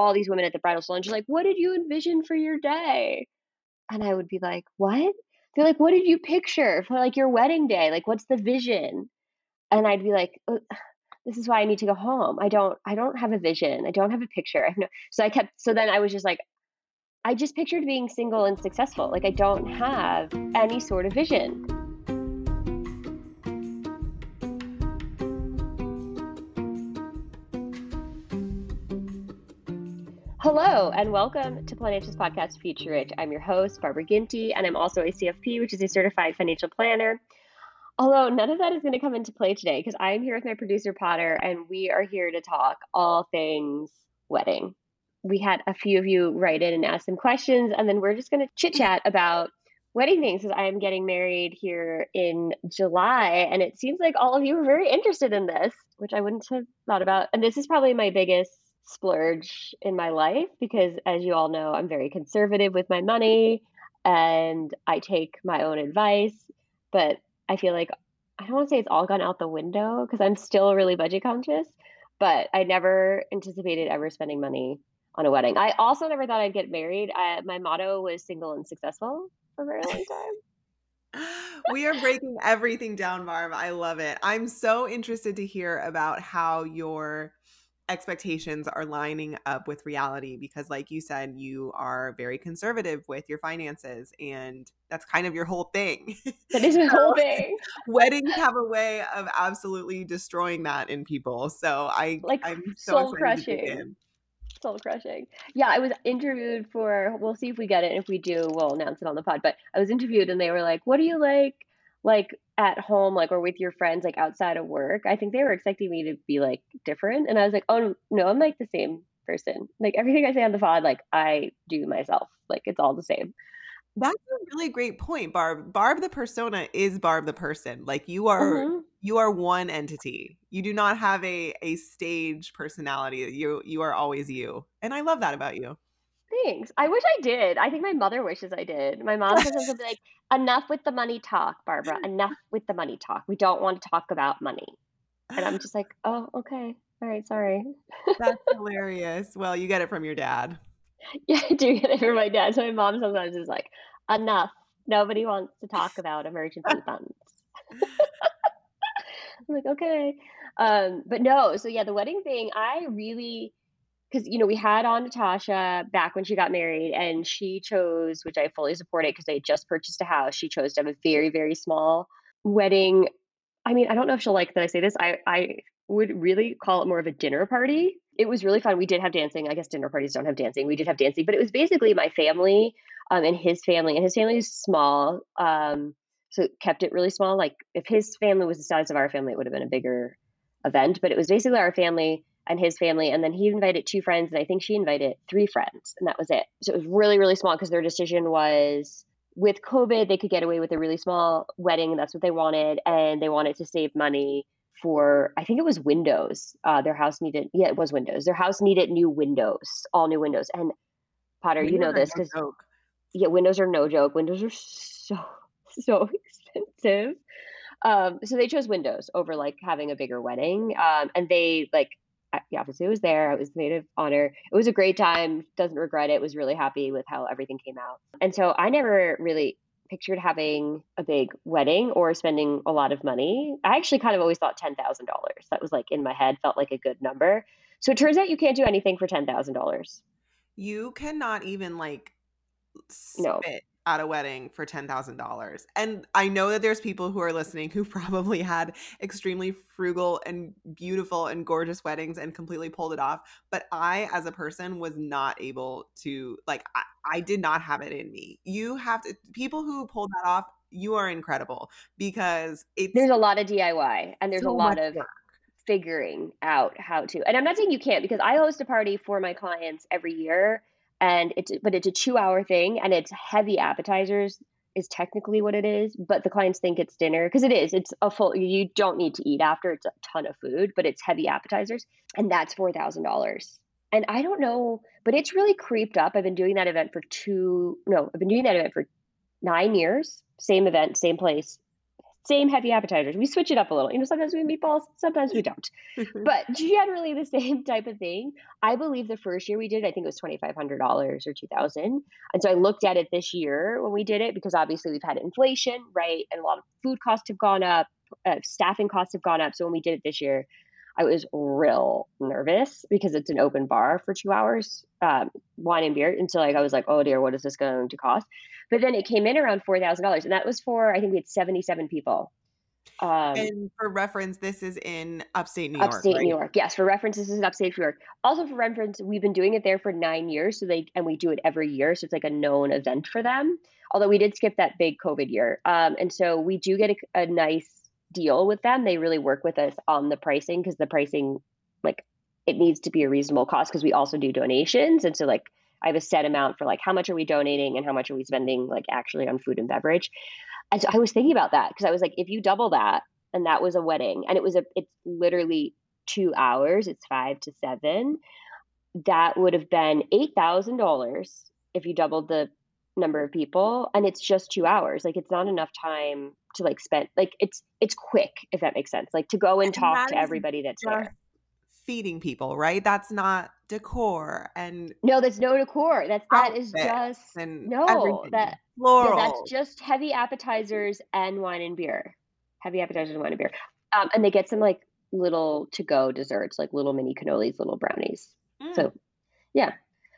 All these women at the bridal salon, she's like, What did you envision for your day? And I would be like, What? They're like, What did you picture for like your wedding day? Like, what's the vision? And I'd be like, this is why I need to go home. I don't I don't have a vision. I don't have a picture. I have no so I kept so then I was just like I just pictured being single and successful. Like I don't have any sort of vision. Hello and welcome to Financials Podcast Future Rich. I'm your host, Barbara Ginty, and I'm also a CFP, which is a certified financial planner. Although none of that is going to come into play today because I'm here with my producer, Potter, and we are here to talk all things wedding we had a few of you write in and ask some questions, and then we're just going to chit chat about wedding things because I am getting married here in July, and it seems like all of you are very interested in this, which I wouldn't have thought about. And this is probably my biggest splurge in my life because, as you all know, I'm very conservative with my money and I take my own advice, but I feel like I don't want to say it's all gone out the window because I'm still really budget conscious, but I never anticipated ever spending money on a wedding. I also never thought I'd get married. I, my motto was single and successful for a very long time. we are breaking everything down, Barb. I love it. I'm so interested to hear about how your expectations are lining up with reality because like you said you are very conservative with your finances and that's kind of your whole thing that is my whole thing weddings have a way of absolutely destroying that in people so i like i'm so soul crushing soul crushing. Yeah, I was interviewed for. We'll see if we get it. If we do, we'll announce it on the pod. But I was interviewed, and they were like, "What do you like, like at home, like or with your friends, like outside of work?" I think they were expecting me to be like different, and I was like, "Oh no, I'm like the same person. Like everything I say on the pod, like I do myself. Like it's all the same." That's a really great point, Barb. Barb the persona is Barb the person. Like you are mm-hmm. you are one entity. You do not have a a stage personality. You you are always you. And I love that about you. Thanks. I wish I did. I think my mother wishes I did. My mom says something like, enough with the money talk, Barbara. Enough with the money talk. We don't want to talk about money. And I'm just like, oh, okay. All right, sorry. That's hilarious. Well, you get it from your dad. Yeah, I do get it from my dad. So my mom sometimes is like, enough. Nobody wants to talk about emergency funds. I'm like, okay. Um, but no, so yeah, the wedding thing, I really because you know we had on Natasha back when she got married, and she chose, which I fully supported because they just purchased a house. She chose to have a very very small wedding. I mean, I don't know if she'll like that I say this. I I would really call it more of a dinner party. It was really fun. We did have dancing. I guess dinner parties don't have dancing. We did have dancing, but it was basically my family um, and his family. And his family is small, um, so kept it really small. Like if his family was the size of our family, it would have been a bigger event. But it was basically our family and his family, and then he invited two friends, and I think she invited three friends, and that was it. So it was really, really small because their decision was with COVID, they could get away with a really small wedding. That's what they wanted, and they wanted to save money for I think it was windows. Uh, their house needed yeah, it was windows. Their house needed new windows, all new windows. And Potter, you know this because yeah, windows are no joke. Windows are so so expensive. Um, so they chose windows over like having a bigger wedding. Um, and they like yeah, obviously it was there. I was maid of honor. It was a great time. Doesn't regret it. Was really happy with how everything came out. And so I never really pictured having a big wedding or spending a lot of money. I actually kind of always thought $10,000. That was like in my head, felt like a good number. So it turns out you can't do anything for $10,000. You cannot even like spit no at a wedding for $10,000. And I know that there's people who are listening who probably had extremely frugal and beautiful and gorgeous weddings and completely pulled it off. But I, as a person, was not able to, like, I, I did not have it in me. You have to, people who pulled that off, you are incredible because it's. There's a lot of DIY and there's so a lot of. Work figuring out how to and i'm not saying you can't because i host a party for my clients every year and it's but it's a two hour thing and it's heavy appetizers is technically what it is but the clients think it's dinner because it is it's a full you don't need to eat after it's a ton of food but it's heavy appetizers and that's $4000 and i don't know but it's really creeped up. I've been doing that event for two no i've been doing that event for nine years same event same place same heavy appetizers. We switch it up a little. You know, sometimes we meatballs, sometimes we don't. but generally the same type of thing. I believe the first year we did, I think it was twenty five hundred dollars or two thousand. And so I looked at it this year when we did it because obviously we've had inflation, right? And a lot of food costs have gone up, uh, staffing costs have gone up. So when we did it this year, I was real nervous because it's an open bar for two hours, um, wine and beer. And so like I was like, oh dear, what is this going to cost? But then it came in around four thousand dollars, and that was for I think we had seventy seven people. Um, and for reference, this is in upstate New York. Upstate right? New York, yes. For reference, this is in upstate New York. Also, for reference, we've been doing it there for nine years, so they and we do it every year, so it's like a known event for them. Although we did skip that big COVID year, um, and so we do get a, a nice deal with them. They really work with us on the pricing because the pricing, like, it needs to be a reasonable cost because we also do donations, and so like I have a set amount for like how much are we donating and how much are we spending like actually on food and beverage. And so I was thinking about that because I was like, if you double that, and that was a wedding, and it was a, it's literally two hours, it's five to seven, that would have been eight thousand dollars if you doubled the number of people, and it's just two hours. Like it's not enough time to like spend. Like it's it's quick if that makes sense. Like to go and, and talk to everybody that's there feeding people, right? That's not decor and no, there's no decor. That's that is just no everything. that Floral. Yeah, that's just heavy appetizers and wine and beer. Heavy appetizers and wine and beer, um, and they get some like little to go desserts, like little mini cannolis, little brownies. Mm. So, yeah.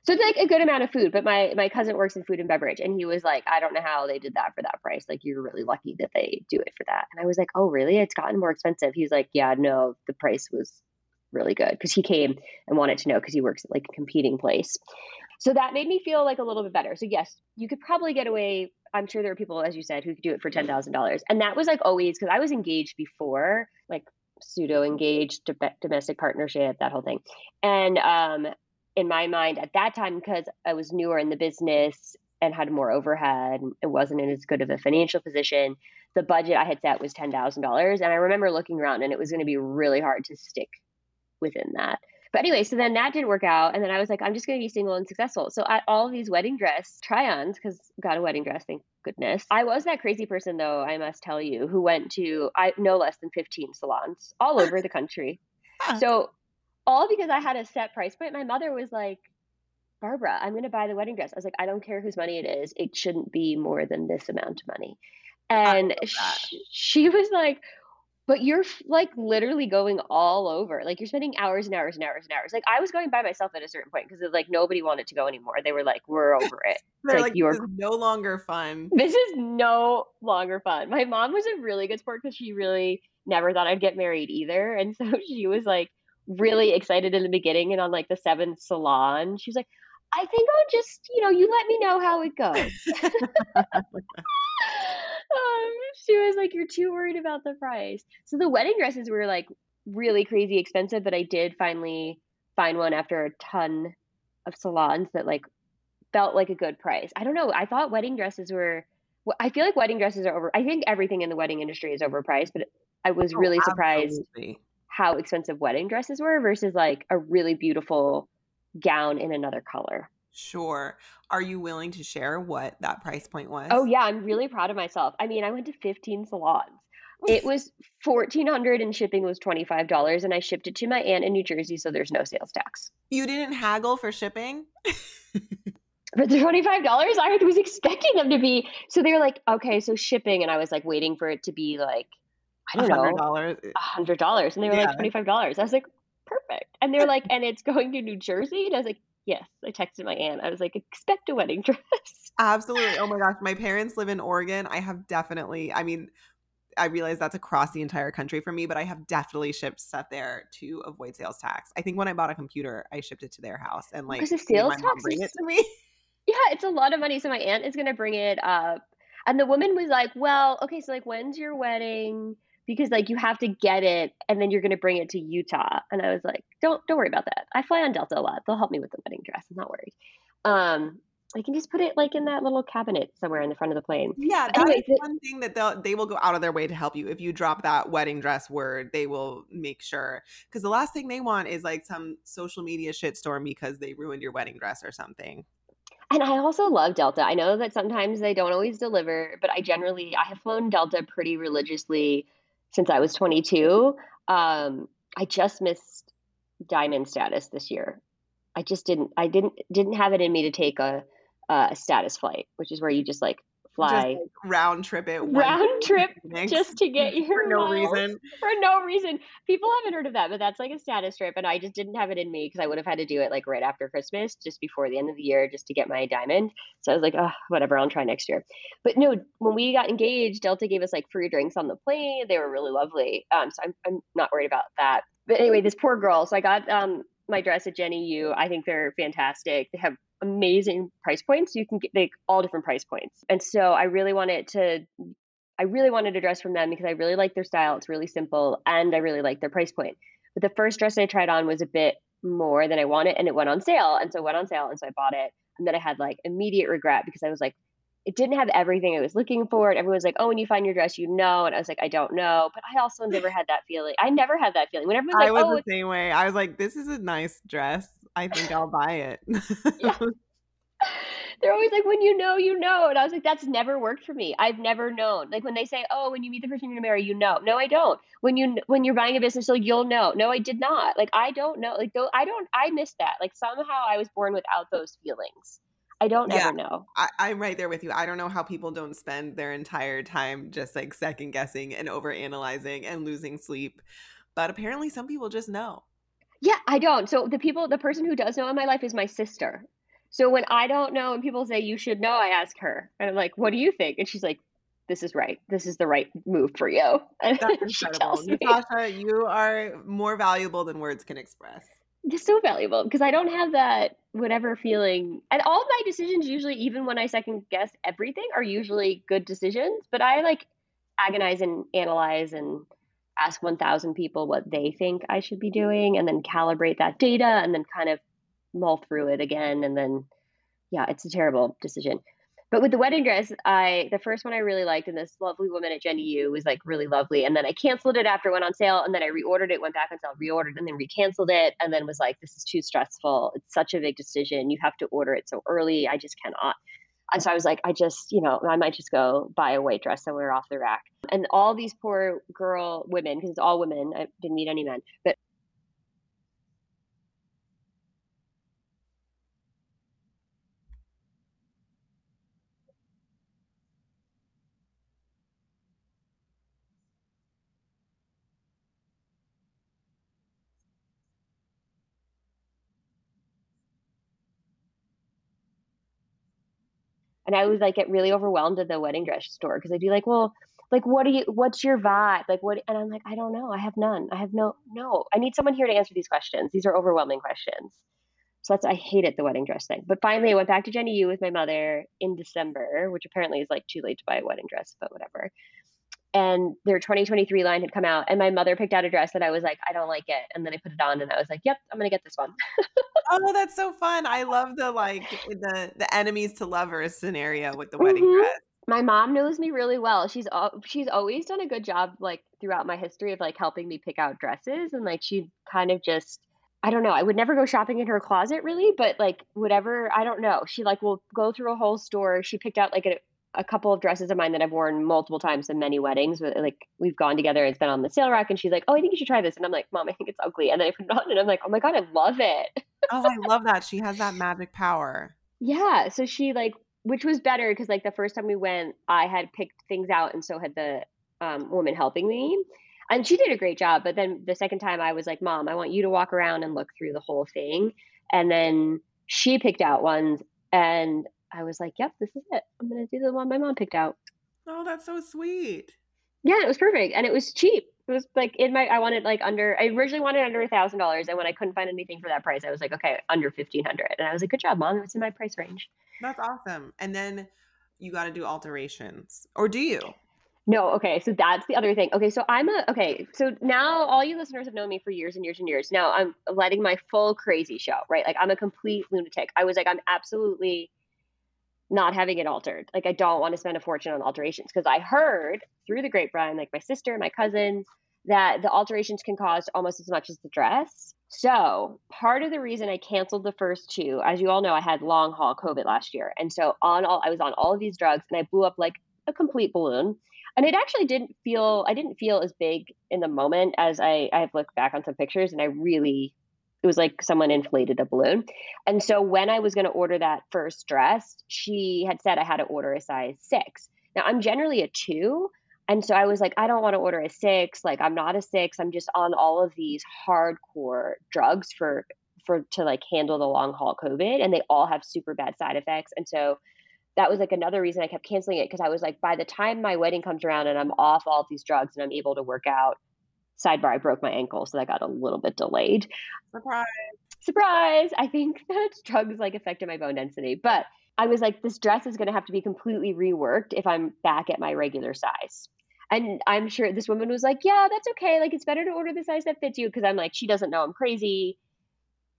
So it's like a good amount of food, but my my cousin works in food and beverage, and he was like, I don't know how they did that for that price. Like, you're really lucky that they do it for that. And I was like, Oh, really? It's gotten more expensive. He's like, Yeah, no, the price was really good because he came and wanted to know because he works at like a competing place. So that made me feel like a little bit better. So yes, you could probably get away. I'm sure there are people, as you said, who could do it for ten thousand dollars, and that was like always because I was engaged before, like pseudo engaged, domestic partnership, that whole thing, and um, in my mind at that time because I was newer in the business and had more overhead and wasn't in as good of a financial position. The budget I had set was ten thousand dollars, and I remember looking around, and it was going to be really hard to stick within that. But anyway, so then that didn't work out. And then I was like, I'm just going to be single and successful. So at all of these wedding dress try ons, because got a wedding dress, thank goodness. I was that crazy person, though, I must tell you, who went to I no less than 15 salons all over the country. So all because I had a set price point. My mother was like, Barbara, I'm going to buy the wedding dress. I was like, I don't care whose money it is. It shouldn't be more than this amount of money. And she, she was like, but you're like literally going all over. Like you're spending hours and hours and hours and hours. Like I was going by myself at a certain point because like nobody wanted to go anymore. They were like, "We're over it." They're like, like "You're no longer fun." This is no longer fun. My mom was a really good sport because she really never thought I'd get married either, and so she was like really excited in the beginning. And on like the seventh salon, she was like, "I think I'll just, you know, you let me know how it goes." Um, she was like, "You're too worried about the price." So the wedding dresses were like really crazy expensive, but I did finally find one after a ton of salons that like felt like a good price. I don't know. I thought wedding dresses were. I feel like wedding dresses are over. I think everything in the wedding industry is overpriced, but I was oh, really oh, surprised how expensive wedding dresses were versus like a really beautiful gown in another color. Sure. Are you willing to share what that price point oh, was? Oh yeah, I'm really proud of myself. I mean, I went to 15 salons. It was 1400 and shipping was $25 and I shipped it to my aunt in New Jersey so there's no sales tax. You didn't haggle for shipping? for the $25 i was expecting them to be so they were like okay so shipping and i was like waiting for it to be like i don't $100. know $100 eh. and they were yeah. like $25 i was like perfect and they're like and it's going to new jersey and i was like Yes, I texted my aunt. I was like, expect a wedding dress. Absolutely. Oh my gosh. My parents live in Oregon. I have definitely, I mean, I realize that's across the entire country for me, but I have definitely shipped stuff there to avoid sales tax. I think when I bought a computer, I shipped it to their house and like because the sales tax bring it to me. Yeah, it's a lot of money. So my aunt is gonna bring it up. And the woman was like, Well, okay, so like when's your wedding? Because like you have to get it and then you're going to bring it to Utah. And I was like, don't don't worry about that. I fly on Delta a lot. They'll help me with the wedding dress. I'm not worried. Um, I can just put it like in that little cabinet somewhere in the front of the plane. Yeah, that's one thing that they'll they will go out of their way to help you. If you drop that wedding dress word, they will make sure. Because the last thing they want is like some social media shitstorm because they ruined your wedding dress or something. And I also love Delta. I know that sometimes they don't always deliver, but I generally I have flown Delta pretty religiously since I was 22. Um, I just missed diamond status this year. I just didn't I didn't didn't have it in me to take a a status flight, which is where you just like fly. just, like, round trip it round trip just to get your for no reason. for no reason. People haven't heard of that but that's like a status trip and i just didn't have it in me because i would have had to do it like right after christmas just before the end of the year just to get my diamond. So i was like oh whatever i'll try next year. But no when we got engaged delta gave us like free drinks on the plane. They were really lovely. Um so i'm, I'm not worried about that. But anyway this poor girl so i got um my dress at Jenny Yoo. I think they're fantastic. They have amazing price points. You can get like all different price points. And so I really wanted to I really wanted a dress from them because I really like their style. It's really simple and I really like their price point. But the first dress I tried on was a bit more than I wanted and it went on sale. And so it went on sale and so I bought it. And then I had like immediate regret because I was like, it didn't have everything I was looking for. And everyone's like, oh, when you find your dress, you know. And I was like, I don't know. But I also never had that feeling. I never had that feeling. Whenever I was like, oh, the same way. I was like, this is a nice dress. I think I'll buy it. yeah. They're always like, when you know, you know. And I was like, that's never worked for me. I've never known. Like when they say, oh, when you meet the person you're gonna marry, you know. No, I don't. When you when you're buying a business, so you'll know. No, I did not. Like I don't know. Like though I don't. I missed that. Like somehow I was born without those feelings. I don't yeah, ever know. I, am right there with you. I don't know how people don't spend their entire time just like second guessing and over analyzing and losing sleep. But apparently some people just know. Yeah, I don't. So the people, the person who does know in my life is my sister. So when I don't know and people say you should know, I ask her, and I'm like, "What do you think?" And she's like, "This is right. This is the right move for you." And That's incredible, Natasha. You are more valuable than words can express. Just so valuable because I don't have that whatever feeling, and all of my decisions usually, even when I second guess everything, are usually good decisions. But I like agonize and analyze and ask 1000 people what they think I should be doing and then calibrate that data and then kind of mull through it again and then yeah, it's a terrible decision. But with the wedding dress, I the first one I really liked and this lovely woman at Jenny Yoo was like really lovely. And then I canceled it after it went on sale and then I reordered it, went back on sale, reordered and then recanceled it and then was like, this is too stressful. It's such a big decision. You have to order it so early. I just cannot. And so I was like, I just, you know, I might just go buy a white dress somewhere off the rack. And all these poor girl women, because it's all women, I didn't meet any men, but and I was like get really overwhelmed at the wedding dress store because I'd be like, well, like what do you what's your vibe? Like what and I'm like, I don't know. I have none. I have no no. I need someone here to answer these questions. These are overwhelming questions. So that's I hated the wedding dress thing. But finally I went back to Jenny Yoo with my mother in December, which apparently is like too late to buy a wedding dress, but whatever. And their 2023 line had come out and my mother picked out a dress that I was like, I don't like it. And then I put it on and I was like, Yep, I'm gonna get this one. oh, that's so fun. I love the like the the enemies to lovers scenario with the wedding mm-hmm. dress. My mom knows me really well. She's she's always done a good job like throughout my history of like helping me pick out dresses and like she kind of just I don't know. I would never go shopping in her closet really, but like whatever, I don't know. She like will go through a whole store. She picked out like a a couple of dresses of mine that I've worn multiple times in many weddings. Like we've gone together, it's been on the sale rack, and she's like, "Oh, I think you should try this," and I'm like, "Mom, I think it's ugly," and then I put it on, and I'm like, "Oh my god, I love it." oh, I love that she has that magic power. Yeah, so she like, which was better because like the first time we went, I had picked things out, and so had the um, woman helping me, and she did a great job. But then the second time, I was like, "Mom, I want you to walk around and look through the whole thing," and then she picked out ones and I was like, yep, this is it. I'm going to do the one my mom picked out. Oh, that's so sweet. Yeah, it was perfect. And it was cheap. It was like in my, I wanted like under, I originally wanted under a thousand dollars. And when I couldn't find anything for that price, I was like, okay, under 1500. And I was like, good job, mom. It's in my price range. That's awesome. And then you got to do alterations or do you? No, okay. So that's the other thing. Okay, so I'm a okay. So now all you listeners have known me for years and years and years. Now I'm letting my full crazy show, right? Like I'm a complete lunatic. I was like, I'm absolutely not having it altered. Like I don't want to spend a fortune on alterations because I heard through the grapevine, like my sister, my cousins, that the alterations can cost almost as much as the dress. So part of the reason I canceled the first two, as you all know, I had long haul COVID last year, and so on all I was on all of these drugs, and I blew up like a complete balloon. And it actually didn't feel I didn't feel as big in the moment as I I've looked back on some pictures, and I really it was like someone inflated a balloon. And so when I was going to order that first dress, she had said I had to order a size six. Now I'm generally a two, and so I was like, I don't want to order a six. Like I'm not a six. I'm just on all of these hardcore drugs for for to like handle the long haul COVID, and they all have super bad side effects. And so that was like another reason I kept canceling it because I was like, by the time my wedding comes around and I'm off all of these drugs and I'm able to work out, sidebar, I broke my ankle, so that got a little bit delayed. Surprise. Surprise. I think that drugs like affected my bone density, but I was like, this dress is going to have to be completely reworked if I'm back at my regular size. And I'm sure this woman was like, yeah, that's okay. Like, it's better to order the size that fits you. Cause I'm like, she doesn't know I'm crazy.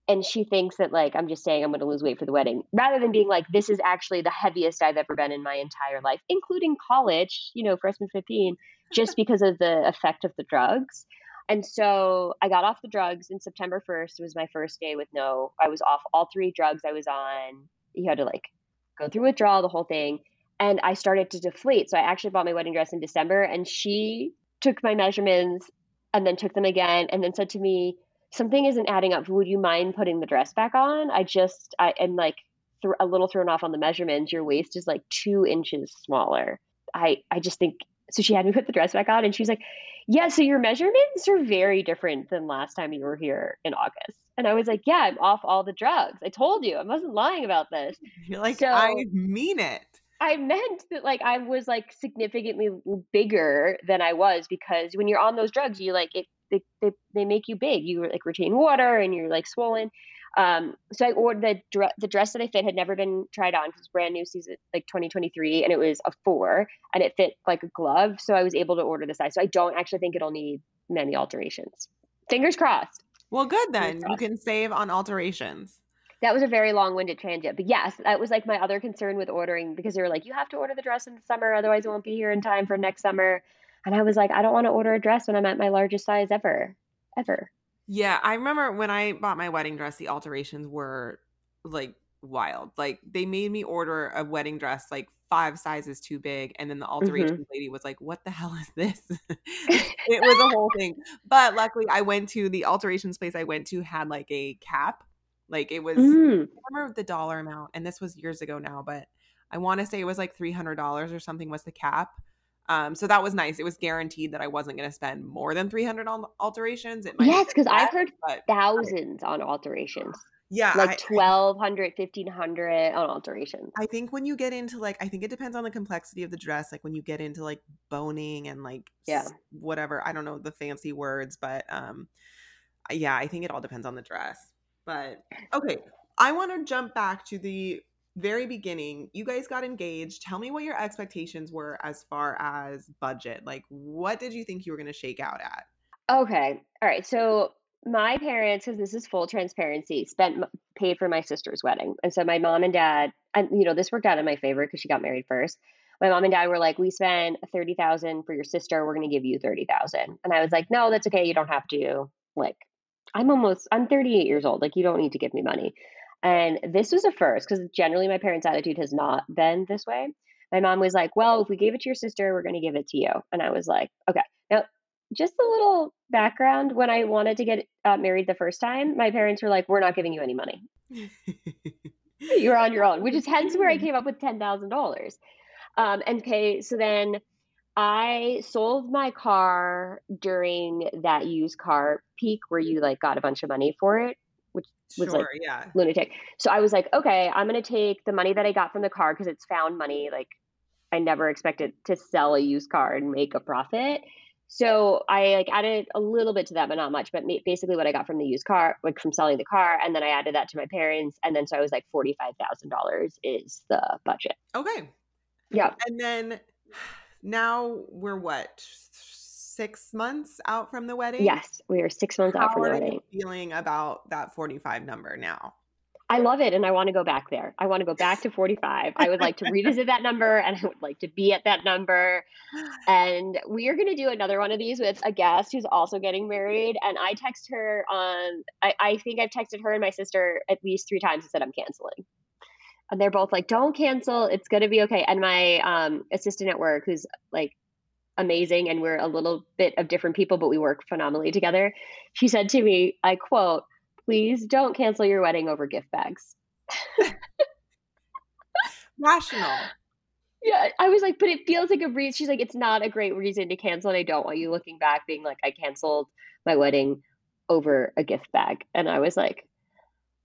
And she thinks that, like, I'm just saying I'm going to lose weight for the wedding rather than being like, this is actually the heaviest I've ever been in my entire life, including college, you know, freshman 15, just because of the effect of the drugs. And so I got off the drugs in September 1st was my first day with no, I was off all three drugs I was on. You had to like go through withdrawal, the whole thing. And I started to deflate. So I actually bought my wedding dress in December and she took my measurements and then took them again and then said to me, something isn't adding up. Would you mind putting the dress back on? I just, I am like th- a little thrown off on the measurements. Your waist is like two inches smaller. I, I just think, so she had me put the dress back on and she's like, yeah, so your measurements are very different than last time you were here in August. And I was like, yeah, I'm off all the drugs. I told you, I wasn't lying about this. You're like, so, I mean it. I meant that like I was like significantly bigger than I was because when you're on those drugs, you like it they, they, they make you big. You like retain water and you're like swollen. Um, so I ordered the dre- the dress that I fit had never been tried on because it's brand new season like 2023 and it was a four and it fit like a glove. So I was able to order the size. So I don't actually think it'll need many alterations. Fingers crossed. Well, good then. You can save on alterations that was a very long-winded tangent but yes that was like my other concern with ordering because they were like you have to order the dress in the summer otherwise it won't be here in time for next summer and i was like i don't want to order a dress when i'm at my largest size ever ever yeah i remember when i bought my wedding dress the alterations were like wild like they made me order a wedding dress like five sizes too big and then the alteration mm-hmm. lady was like what the hell is this it was a whole thing but luckily i went to the alterations place i went to had like a cap like it was, mm. I remember the dollar amount, and this was years ago now, but I want to say it was like three hundred dollars or something was the cap. Um, so that was nice. It was guaranteed that I wasn't going to spend more than three hundred on alterations. It might yes, because I've heard thousands on alterations. Yeah, like I, 1200 1500 on alterations. I think when you get into like, I think it depends on the complexity of the dress. Like when you get into like boning and like yeah, whatever. I don't know the fancy words, but um, yeah, I think it all depends on the dress. But okay, I want to jump back to the very beginning. You guys got engaged. Tell me what your expectations were as far as budget. Like, what did you think you were going to shake out at? Okay. All right. So, my parents, because this is full transparency, spent paid for my sister's wedding, and so my mom and dad, and you know, this worked out in my favor because she got married first. My mom and dad were like, "We spent thirty thousand for your sister. We're going to give you thirty thousand. And I was like, "No, that's okay. You don't have to. Like, I'm almost, I'm 38 years old. Like, you don't need to give me money. And this was a first because generally my parents' attitude has not been this way. My mom was like, Well, if we gave it to your sister, we're going to give it to you. And I was like, Okay. Now, just a little background when I wanted to get uh, married the first time, my parents were like, We're not giving you any money. You're on your own, which is hence where I came up with $10,000. Um, and okay, so then I sold my car during that used car peak where you like got a bunch of money for it, which was sure, like yeah. lunatic. So I was like, okay, I'm going to take the money that I got from the car because it's found money. Like I never expected to sell a used car and make a profit. So I like added a little bit to that, but not much. But basically, what I got from the used car, like from selling the car, and then I added that to my parents, and then so I was like forty five thousand dollars is the budget. Okay. Yeah. And then now we're what six months out from the wedding. Yes, we are six months How out from the are wedding. you feeling about that forty-five number now? I love it and I want to go back there. I want to go back to 45. I would like to revisit that number and I would like to be at that number. And we are going to do another one of these with a guest who's also getting married. And I text her on, I, I think I've texted her and my sister at least three times and said I'm canceling. And they're both like, don't cancel. It's going to be okay. And my um, assistant at work, who's like amazing, and we're a little bit of different people, but we work phenomenally together. She said to me, I quote, please don't cancel your wedding over gift bags. Rational. Yeah, I was like, but it feels like a reason. She's like, it's not a great reason to cancel, and I don't want you looking back being like, I canceled my wedding over a gift bag. And I was like,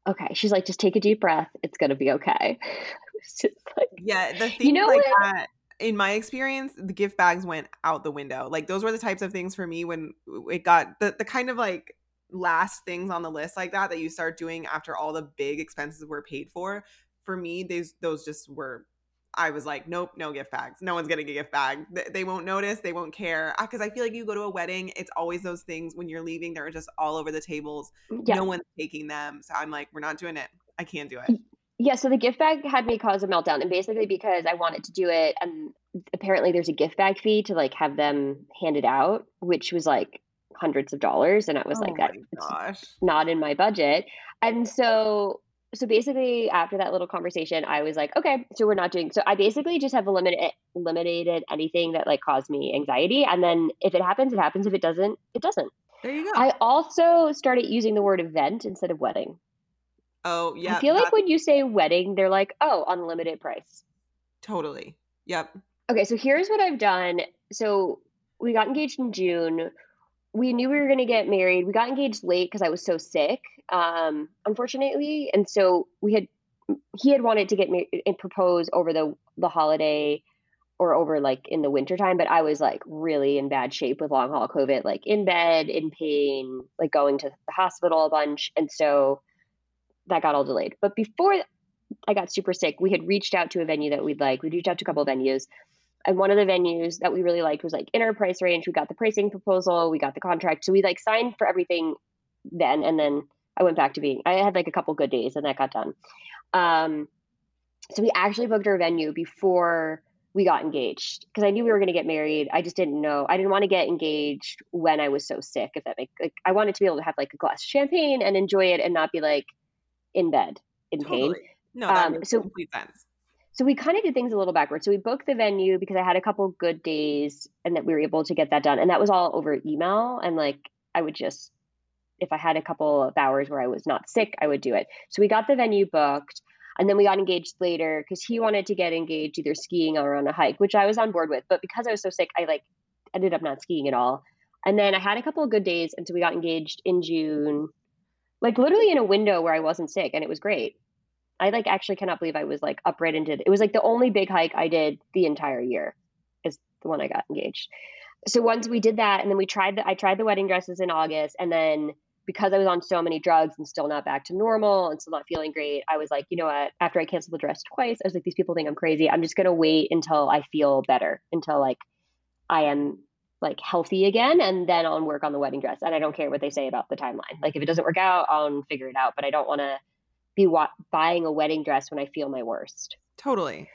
okay. She's like, just take a deep breath. It's gonna be okay. It's just like, Yeah, the things know like what? that. In my experience, the gift bags went out the window. Like those were the types of things for me when it got the, the kind of like last things on the list like that that you start doing after all the big expenses were paid for. For me, these those just were I was like, nope, no gift bags. No one's getting a gift bag. They, won't notice. They won't care. Uh, because I feel like you go to a wedding, it's always those things when you're leaving, they're just all over the tables. yeah. No one's taking them. So I'm like, we're not doing it. I can't do it. Yeah, so the gift bag had me cause a meltdown, and basically because I wanted to do it, and apparently there's a gift bag fee to like have them handed out, which was like hundreds of dollars, and I was oh like, my that it's gosh. not in my budget, and so so basically after that little conversation, I was like, okay, so we're not doing. So I basically just have eliminated eh, eliminated anything that like caused me anxiety, and then if it happens, it happens. If it doesn't, it doesn't. There you go. I also started using the word event instead of wedding. Oh, yeah. I feel like when you say wedding, they're like, oh, unlimited price. totally. Yep. Okay, so here's what I've done. So we got engaged in June. We knew we were going to get married. We got engaged late because I was so sick, um, unfortunately, and so we had he had wanted to get married and propose over the the holiday or over like in the wintertime, but I was like really in bad shape with long haul COVID, like in bed, in pain, like going to the hospital a bunch, and so that got all delayed. But before I got super sick, we had reached out to a venue that we'd like. We reached out to a couple of venues and one of the venues that we really liked was like in our price range. We got the pricing proposal, we got the contract. So we like signed for everything then and then I went back to being I had like a couple good days and that got done. Um so we actually booked our venue before we got engaged because I knew we were going to get married. I just didn't know. I didn't want to get engaged when I was so sick. If that makes like, I wanted to be able to have like a glass of champagne and enjoy it and not be like in bed in pain. No, that Um, makes so- complete sense. So we kind of did things a little backwards. So we booked the venue because I had a couple good days and that we were able to get that done. And that was all over email. And like I would just, if I had a couple of hours where I was not sick, I would do it. So we got the venue booked and then we got engaged later because he wanted to get engaged either skiing or on a hike, which I was on board with. But because I was so sick, I like ended up not skiing at all. And then I had a couple of good days. And so we got engaged in June, like literally in a window where I wasn't sick. And it was great. I like actually cannot believe I was like up right into it was like the only big hike I did the entire year is the one I got engaged. So once we did that and then we tried the I tried the wedding dresses in August and then because I was on so many drugs and still not back to normal and still not feeling great, I was like, you know what? After I canceled the dress twice, I was like, these people think I'm crazy. I'm just gonna wait until I feel better, until like I am like healthy again, and then I'll work on the wedding dress. And I don't care what they say about the timeline. Like if it doesn't work out, I'll figure it out. But I don't want to be wa- buying a wedding dress when I feel my worst. Totally.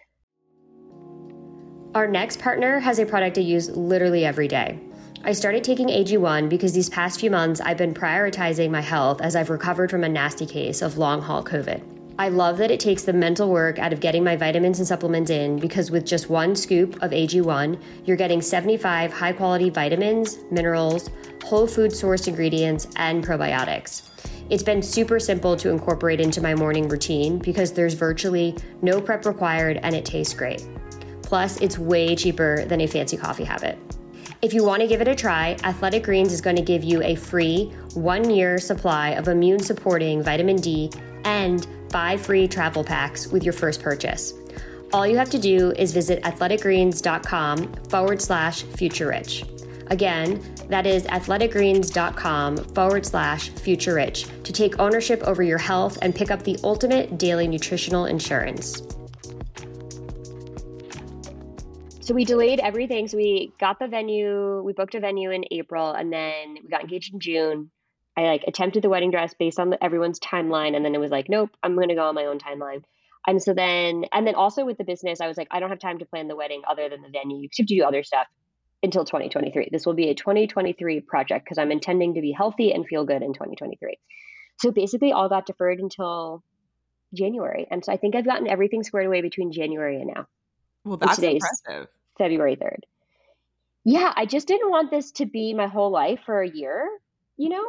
Our next partner has a product I use literally every day. I started taking AG1 because these past few months I've been prioritizing my health as I've recovered from a nasty case of long haul COVID. I love that it takes the mental work out of getting my vitamins and supplements in because with just one scoop of AG1, you're getting 75 high quality vitamins, minerals, whole food sourced ingredients, and probiotics. It's been super simple to incorporate into my morning routine because there's virtually no prep required and it tastes great. Plus, it's way cheaper than a fancy coffee habit. If you want to give it a try, Athletic Greens is going to give you a free one year supply of immune supporting vitamin D and five free travel packs with your first purchase. All you have to do is visit athleticgreens.com forward slash future rich. Again, that is athleticgreens.com forward slash future rich to take ownership over your health and pick up the ultimate daily nutritional insurance. so we delayed everything. So we got the venue, we booked a venue in April, and then we got engaged in June. I like attempted the wedding dress based on the, everyone's timeline, and then it was like, nope, I'm going to go on my own timeline. And so then, and then also with the business, I was like, I don't have time to plan the wedding other than the venue. You have to do other stuff until 2023. This will be a 2023 project because I'm intending to be healthy and feel good in 2023. So basically, all got deferred until January. And so I think I've gotten everything squared away between January and now. Well, that's impressive. February 3rd. Yeah, I just didn't want this to be my whole life for a year, you know?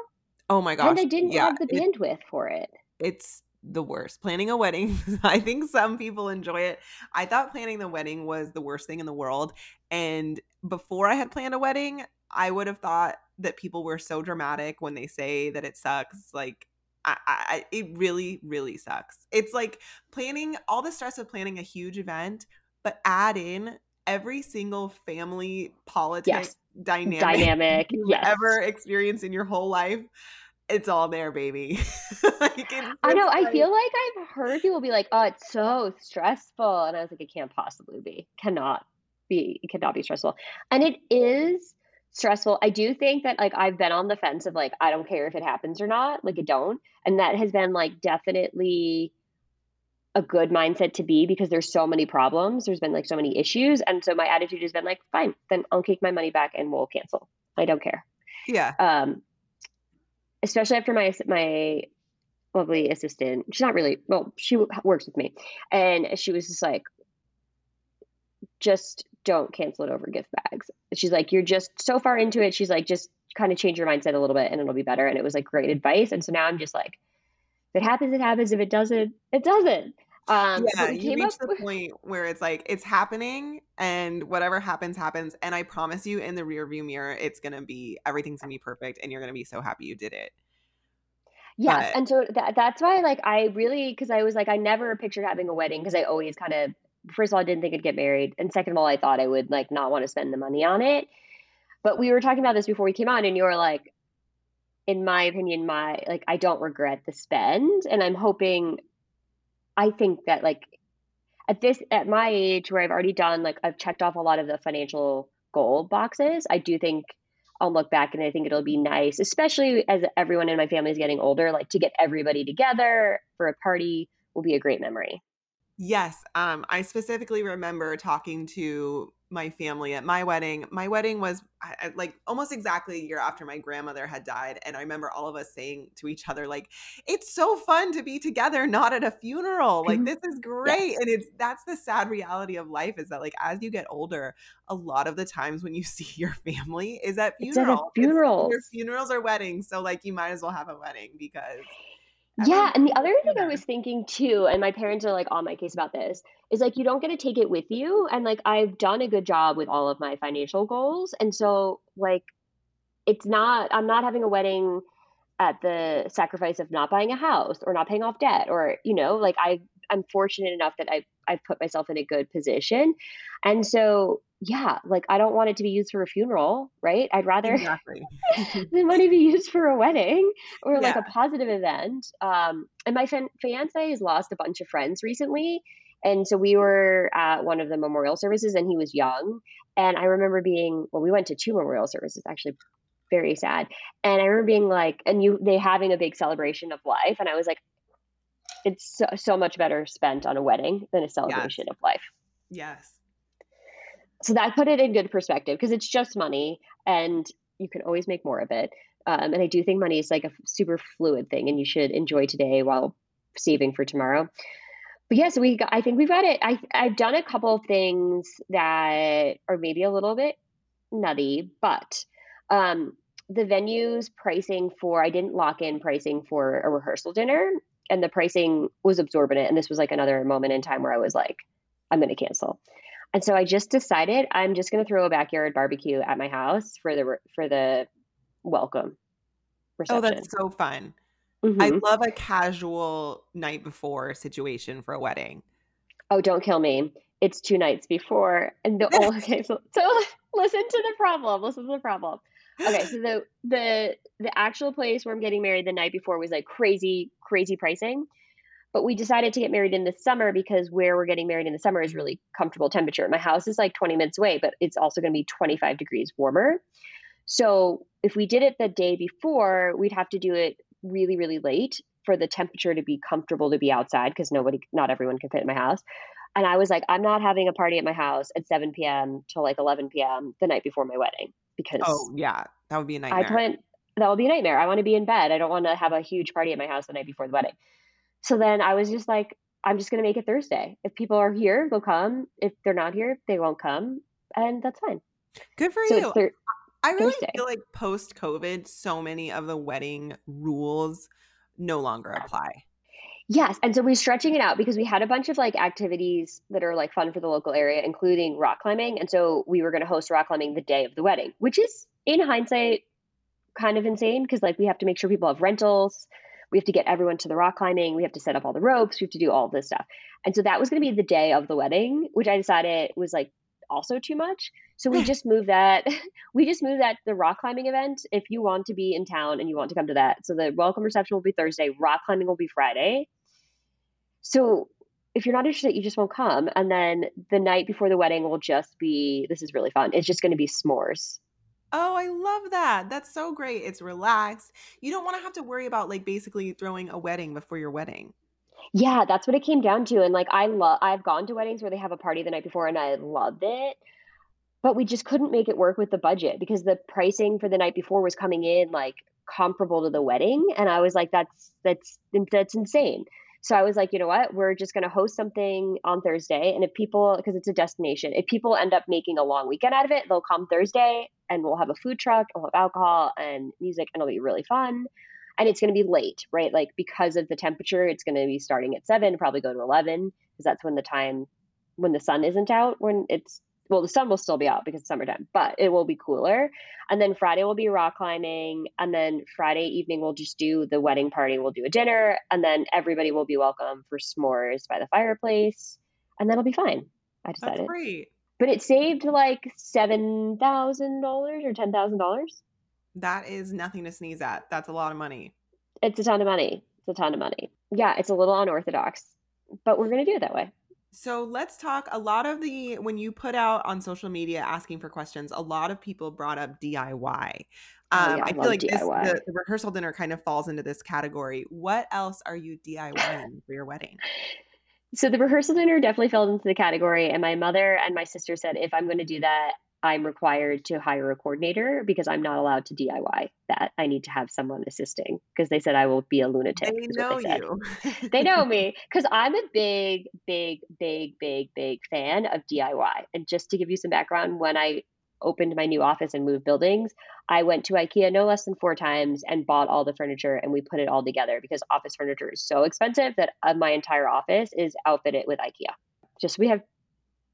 Oh my gosh. And I didn't yeah, have the bandwidth it, for it. It's the worst. Planning a wedding, I think some people enjoy it. I thought planning the wedding was the worst thing in the world. And before I had planned a wedding, I would have thought that people were so dramatic when they say that it sucks. Like, I, I, it really, really sucks. It's like planning all the stress of planning a huge event, but add in every single family politics yes. dynamic, dynamic you yes. ever experienced in your whole life it's all there, baby. like, I know. Like... I feel like I've heard people be like, "Oh, it's so stressful," and I was like, "It can't possibly be. Cannot be. It cannot be stressful." And it is stressful. I do think that like I've been on the fence of like I don't care if it happens or not. Like I don't, and that has been like definitely a good mindset to be because there's so many problems. There's been like so many issues, and so my attitude has been like, "Fine, then I'll take my money back and we'll cancel. I don't care." Yeah. Um, especially after my my lovely assistant. She's not really well. She works with me, and she was just like, just don't cancel it over gift bags. She's like, you're just so far into it. She's like, just kind of change your mindset a little bit, and it'll be better. And it was like great advice. And so now I'm just like, it happens, it happens. If it doesn't, it doesn't. Um, yeah, you reach the with... point where it's like it's happening, and whatever happens, happens. And I promise you, in the rear view mirror, it's gonna be everything's gonna be perfect, and you're gonna be so happy you did it. Yes, but... and so that, that's why, like, I really because I was like, I never pictured having a wedding because I always kind of, first of all, I didn't think I'd get married, and second of all, I thought I would like not want to spend the money on it. But we were talking about this before we came on, and you were like, in my opinion, my like I don't regret the spend, and I'm hoping I think that like at this at my age where I've already done like I've checked off a lot of the financial goal boxes, I do think I'll look back and I think it'll be nice, especially as everyone in my family is getting older, like to get everybody together for a party will be a great memory. Yes, um, I specifically remember talking to my family at my wedding. My wedding was I, like almost exactly a year after my grandmother had died, and I remember all of us saying to each other, like, "It's so fun to be together, not at a funeral. Like, mm-hmm. this is great." Yes. And it's that's the sad reality of life is that like as you get older, a lot of the times when you see your family is at funerals. Funerals, your funerals are weddings. So like you might as well have a wedding because yeah, and the other thing I was thinking too, and my parents are like on my case about this, is like you don't get to take it with you. And like I've done a good job with all of my financial goals. And so like it's not I'm not having a wedding at the sacrifice of not buying a house or not paying off debt or, you know, like I I'm fortunate enough that I I've put myself in a good position. And so yeah, like I don't want it to be used for a funeral, right? I'd rather exactly. the money be used for a wedding or like yeah. a positive event. Um, and my fin- fiance has lost a bunch of friends recently. And so we were at one of the memorial services and he was young. And I remember being, well, we went to two memorial services, actually very sad. And I remember being like, and you, they having a big celebration of life. And I was like, it's so, so much better spent on a wedding than a celebration yes. of life. Yes so that put it in good perspective because it's just money and you can always make more of it. Um, and I do think money is like a super fluid thing, and you should enjoy today while saving for tomorrow. But yes, yeah, so we got, I think we've got it. I I've done a couple of things that are maybe a little bit nutty, but um, the venue's pricing for I didn't lock in pricing for a rehearsal dinner, and the pricing was absorbent. And this was like another moment in time where I was like, I'm going to cancel. And so I just decided I'm just going to throw a backyard barbecue at my house for the for the welcome reception. Oh, that's so fun. Mm-hmm. I love a casual night before situation for a wedding. Oh, don't kill me. It's two nights before. And the oh, okay, so, so listen to the problem. Listen to the problem. Okay, so the the the actual place where I'm getting married the night before was like crazy, crazy pricing. But we decided to get married in the summer because where we're getting married in the summer is really comfortable temperature. My house is like 20 minutes away, but it's also going to be 25 degrees warmer. So if we did it the day before, we'd have to do it really, really late for the temperature to be comfortable to be outside because nobody, not everyone can fit in my house. And I was like, I'm not having a party at my house at 7 p.m. till like 11 p.m. the night before my wedding because oh yeah, that would be a nightmare. I went, that will be a nightmare. I want to be in bed. I don't want to have a huge party at my house the night before the wedding. So then I was just like, I'm just going to make it Thursday. If people are here, they'll come. If they're not here, they won't come, and that's fine. Good for so you. Thir- I really Thursday. feel like post COVID, so many of the wedding rules no longer apply. Yes. And so we're stretching it out because we had a bunch of like activities that are like fun for the local area, including rock climbing. And so we were going to host rock climbing the day of the wedding, which is in hindsight kind of insane because like we have to make sure people have rentals. We have to get everyone to the rock climbing. We have to set up all the ropes. We have to do all this stuff. And so that was going to be the day of the wedding, which I decided was like also too much. So we just moved that. We just moved that the rock climbing event. If you want to be in town and you want to come to that, so the welcome reception will be Thursday. Rock climbing will be Friday. So if you're not interested, you just won't come. And then the night before the wedding will just be. This is really fun. It's just going to be s'mores. Oh, I love that. That's so great. It's relaxed. You don't want to have to worry about like basically throwing a wedding before your wedding. Yeah, that's what it came down to. And like I love I've gone to weddings where they have a party the night before and I loved it. But we just couldn't make it work with the budget because the pricing for the night before was coming in like comparable to the wedding and I was like that's that's that's insane. So I was like, you know what? We're just going to host something on Thursday. And if people, because it's a destination, if people end up making a long weekend out of it, they'll come Thursday and we'll have a food truck, we'll have alcohol and music, and it'll be really fun. And it's going to be late, right? Like because of the temperature, it's going to be starting at seven, probably go to 11, because that's when the time, when the sun isn't out, when it's well, the sun will still be out because it's summertime, but it will be cooler. And then Friday will be rock climbing. And then Friday evening, we'll just do the wedding party. We'll do a dinner. And then everybody will be welcome for s'mores by the fireplace. And that'll be fine. I decided. That's great. But it saved like $7,000 or $10,000. That is nothing to sneeze at. That's a lot of money. It's a ton of money. It's a ton of money. Yeah, it's a little unorthodox, but we're going to do it that way. So let's talk. A lot of the, when you put out on social media asking for questions, a lot of people brought up DIY. Oh, um, yeah, I, I feel like this, the, the, rehearsal dinner kind of falls into this category. What else are you DIYing for your wedding? So the rehearsal dinner definitely fell into the category. And my mother and my sister said, if I'm going to do that, I'm required to hire a coordinator because I'm not allowed to DIY that. I need to have someone assisting because they said I will be a lunatic. They know they you. they know me because I'm a big, big, big, big, big fan of DIY. And just to give you some background, when I opened my new office and moved buildings, I went to IKEA no less than four times and bought all the furniture and we put it all together because office furniture is so expensive that uh, my entire office is outfitted with IKEA. Just we have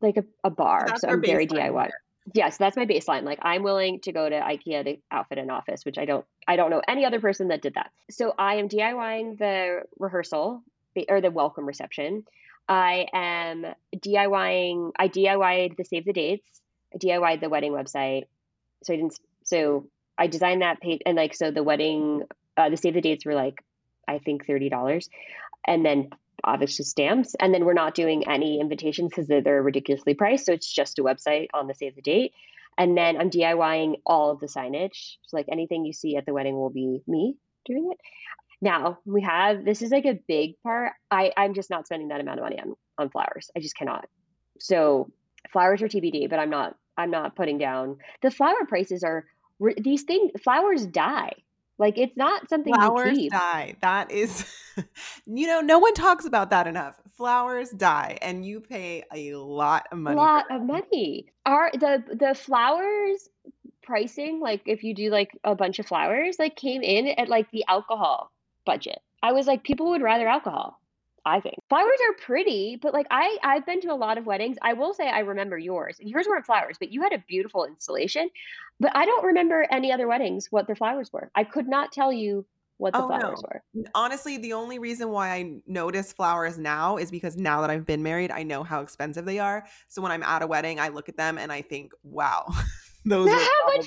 like a, a bar, so, so I'm very DIY. Here yes, that's my baseline. Like I'm willing to go to IKEA to outfit an office, which I don't I don't know any other person that did that. So I am DIYing the rehearsal or the welcome reception. I am DIYing I DIYed the save the dates. I DIYed the wedding website. So I didn't so I designed that page and like so the wedding uh, the save the dates were like I think $30 and then obviously stamps. And then we're not doing any invitations because they're, they're ridiculously priced. So it's just a website on the save the date. And then I'm DIYing all of the signage. So like anything you see at the wedding will be me doing it. Now we have this is like a big part. I, I'm just not spending that amount of money on on flowers. I just cannot. So flowers are TBD, but I'm not I'm not putting down the flower prices are these things flowers die like it's not something flowers you keep. die. That is, you know, no one talks about that enough. Flowers die, and you pay a lot of money. A lot of money. Are the the flowers pricing like if you do like a bunch of flowers like came in at like the alcohol budget? I was like, people would rather alcohol. I think flowers are pretty, but like I I've been to a lot of weddings. I will say I remember yours. Yours weren't flowers, but you had a beautiful installation. But I don't remember any other weddings what their flowers were. I could not tell you what the oh, flowers no. were. Honestly, the only reason why I notice flowers now is because now that I've been married, I know how expensive they are. So when I'm at a wedding, I look at them and I think, wow. those are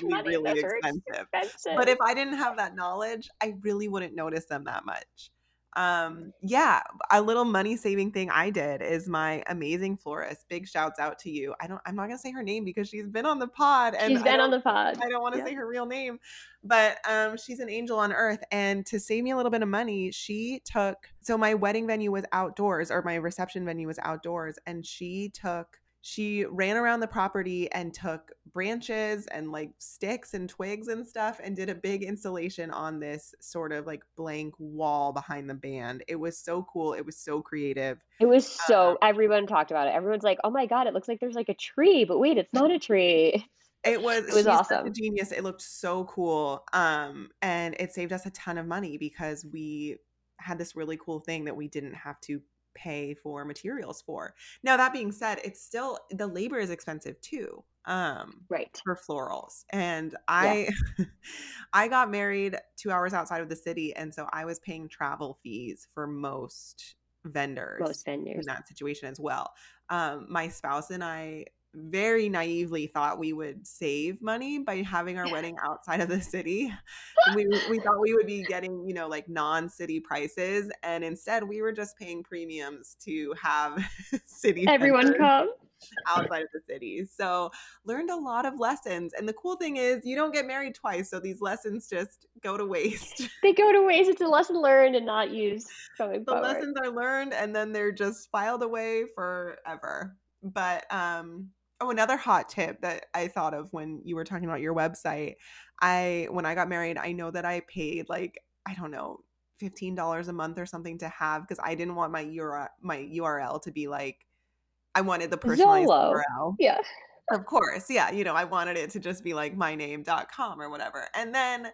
probably really expensive. expensive. But if I didn't have that knowledge, I really wouldn't notice them that much. Um, yeah, a little money saving thing I did is my amazing florist. Big shouts out to you. I don't. I'm not gonna say her name because she's been on the pod and she's been on the pod. I don't want to yeah. say her real name, but um, she's an angel on earth. And to save me a little bit of money, she took. So my wedding venue was outdoors, or my reception venue was outdoors, and she took she ran around the property and took branches and like sticks and twigs and stuff and did a big installation on this sort of like blank wall behind the band. It was so cool. It was so creative. It was so um, everyone talked about it. Everyone's like, "Oh my god, it looks like there's like a tree." But wait, it's not a tree. It was it was awesome. genius. It looked so cool. Um and it saved us a ton of money because we had this really cool thing that we didn't have to pay for materials for. Now that being said, it's still the labor is expensive too. Um right. for florals. And I yeah. I got married 2 hours outside of the city and so I was paying travel fees for most vendors. Most vendors. In that situation as well. Um my spouse and I very naively thought we would save money by having our wedding outside of the city. We we thought we would be getting, you know, like non-city prices and instead we were just paying premiums to have city everyone come outside of the city. So, learned a lot of lessons and the cool thing is you don't get married twice, so these lessons just go to waste. They go to waste. It's a lesson learned and not used going the forward. lessons are learned and then they're just filed away forever. But um Oh, another hot tip that I thought of when you were talking about your website. I when I got married, I know that I paid like I don't know, $15 a month or something to have because I didn't want my URL my URL to be like I wanted the personalized YOLO. URL. Yeah. Of course. Yeah, you know, I wanted it to just be like myname.com or whatever. And then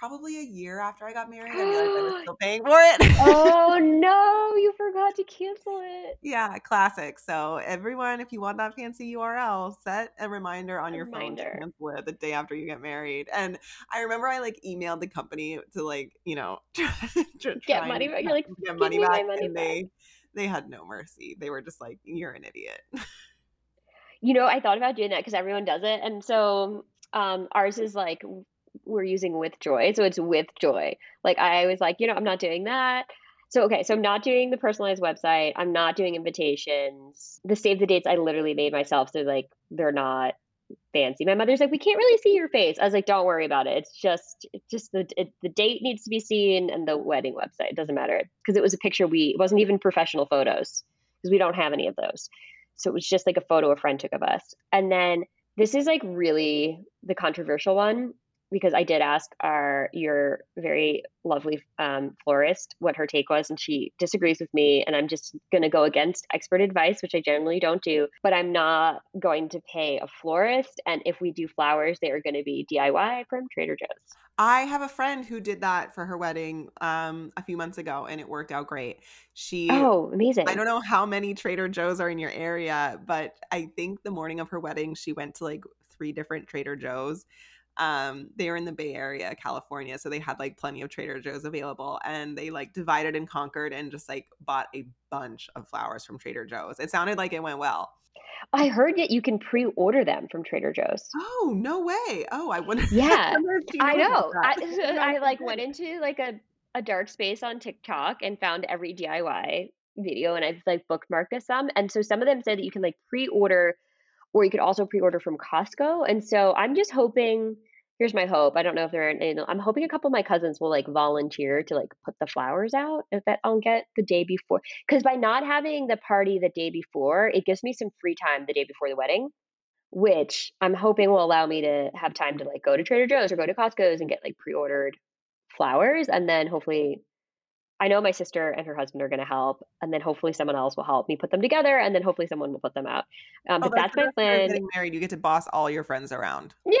probably a year after I got married, I realized I was still paying for it. oh no, you forgot to cancel it. Yeah, classic. So everyone, if you want that fancy URL, set a reminder on a your reminder. phone to cancel it the day after you get married. And I remember I like emailed the company to like, you know, get money back. You're like, get money back. Money and back. they they had no mercy. They were just like, You're an idiot. You know, I thought about doing that because everyone does it. And so um, ours is like we're using with joy. So it's with joy. Like I was like, you know, I'm not doing that. So okay, so I'm not doing the personalized website. I'm not doing invitations. The save the dates I literally made myself. So like they're not fancy. My mother's like, we can't really see your face. I was like, don't worry about it. It's just, it's just the it, the date needs to be seen and the wedding website. It doesn't matter because it was a picture. We it wasn't even professional photos because we don't have any of those. So it was just like a photo a friend took of us. And then this is like really the controversial one because I did ask our your very lovely um, florist what her take was, and she disagrees with me. And I'm just going to go against expert advice, which I generally don't do. But I'm not going to pay a florist, and if we do flowers, they are going to be DIY from Trader Joe's. I have a friend who did that for her wedding um, a few months ago, and it worked out great. She oh amazing! I don't know how many Trader Joe's are in your area, but I think the morning of her wedding, she went to like three different Trader Joe's um they were in the bay area california so they had like plenty of trader joe's available and they like divided and conquered and just like bought a bunch of flowers from trader joe's. It sounded like it went well. I heard that you can pre-order them from trader joe's. Oh no way. Oh i wouldn't yeah i know I, I like went into like a, a dark space on tiktok and found every diy video and i've like bookmarked some and so some of them said that you can like pre-order or you could also pre-order from costco and so i'm just hoping here's my hope. I don't know if there are any. I'm hoping a couple of my cousins will like volunteer to like put the flowers out if that I'll get the day before. Because by not having the party the day before, it gives me some free time the day before the wedding, which I'm hoping will allow me to have time to like go to Trader Joe's or go to Costco's and get like pre-ordered flowers, and then hopefully. I know my sister and her husband are going to help, and then hopefully someone else will help me put them together, and then hopefully someone will put them out. Um, oh, but that's, that's my plan. Getting married, you get to boss all your friends around. Yeah,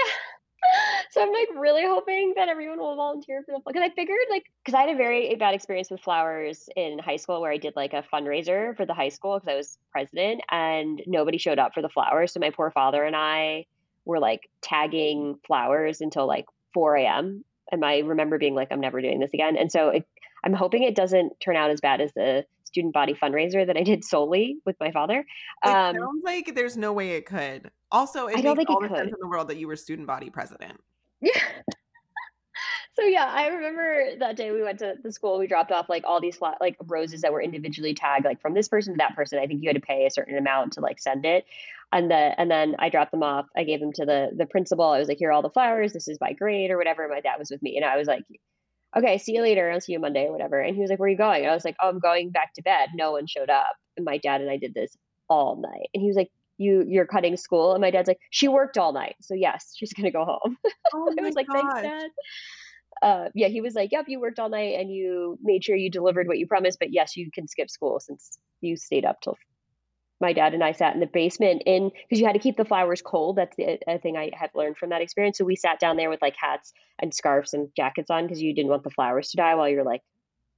so I'm like really hoping that everyone will volunteer for the because I figured like because I had a very bad experience with flowers in high school where I did like a fundraiser for the high school because I was president and nobody showed up for the flowers. So my poor father and I were like tagging flowers until like 4 a.m. And I remember being like, I'm never doing this again. And so it, I'm hoping it doesn't turn out as bad as the student body fundraiser that I did solely with my father. Um, it sounds like there's no way it could. Also, it I don't think all the could. sense in the world that you were student body president. Yeah. so yeah, I remember that day we went to the school. We dropped off like all these flat, like roses that were individually tagged, like from this person to that person. I think you had to pay a certain amount to like send it, and the and then I dropped them off. I gave them to the the principal. I was like, here are all the flowers. This is by grade or whatever. My dad was with me, and I was like, okay, see you later. I'll see you Monday or whatever. And he was like, where are you going? And I was like, oh, I'm going back to bed. No one showed up, and my dad and I did this all night. And he was like, you you're cutting school and my dad's like she worked all night so yes she's gonna go home oh i was like gosh. thanks dad uh, yeah he was like yep you worked all night and you made sure you delivered what you promised but yes you can skip school since you stayed up till my dad and i sat in the basement in because you had to keep the flowers cold that's the a thing i have learned from that experience so we sat down there with like hats and scarves and jackets on because you didn't want the flowers to die while you're like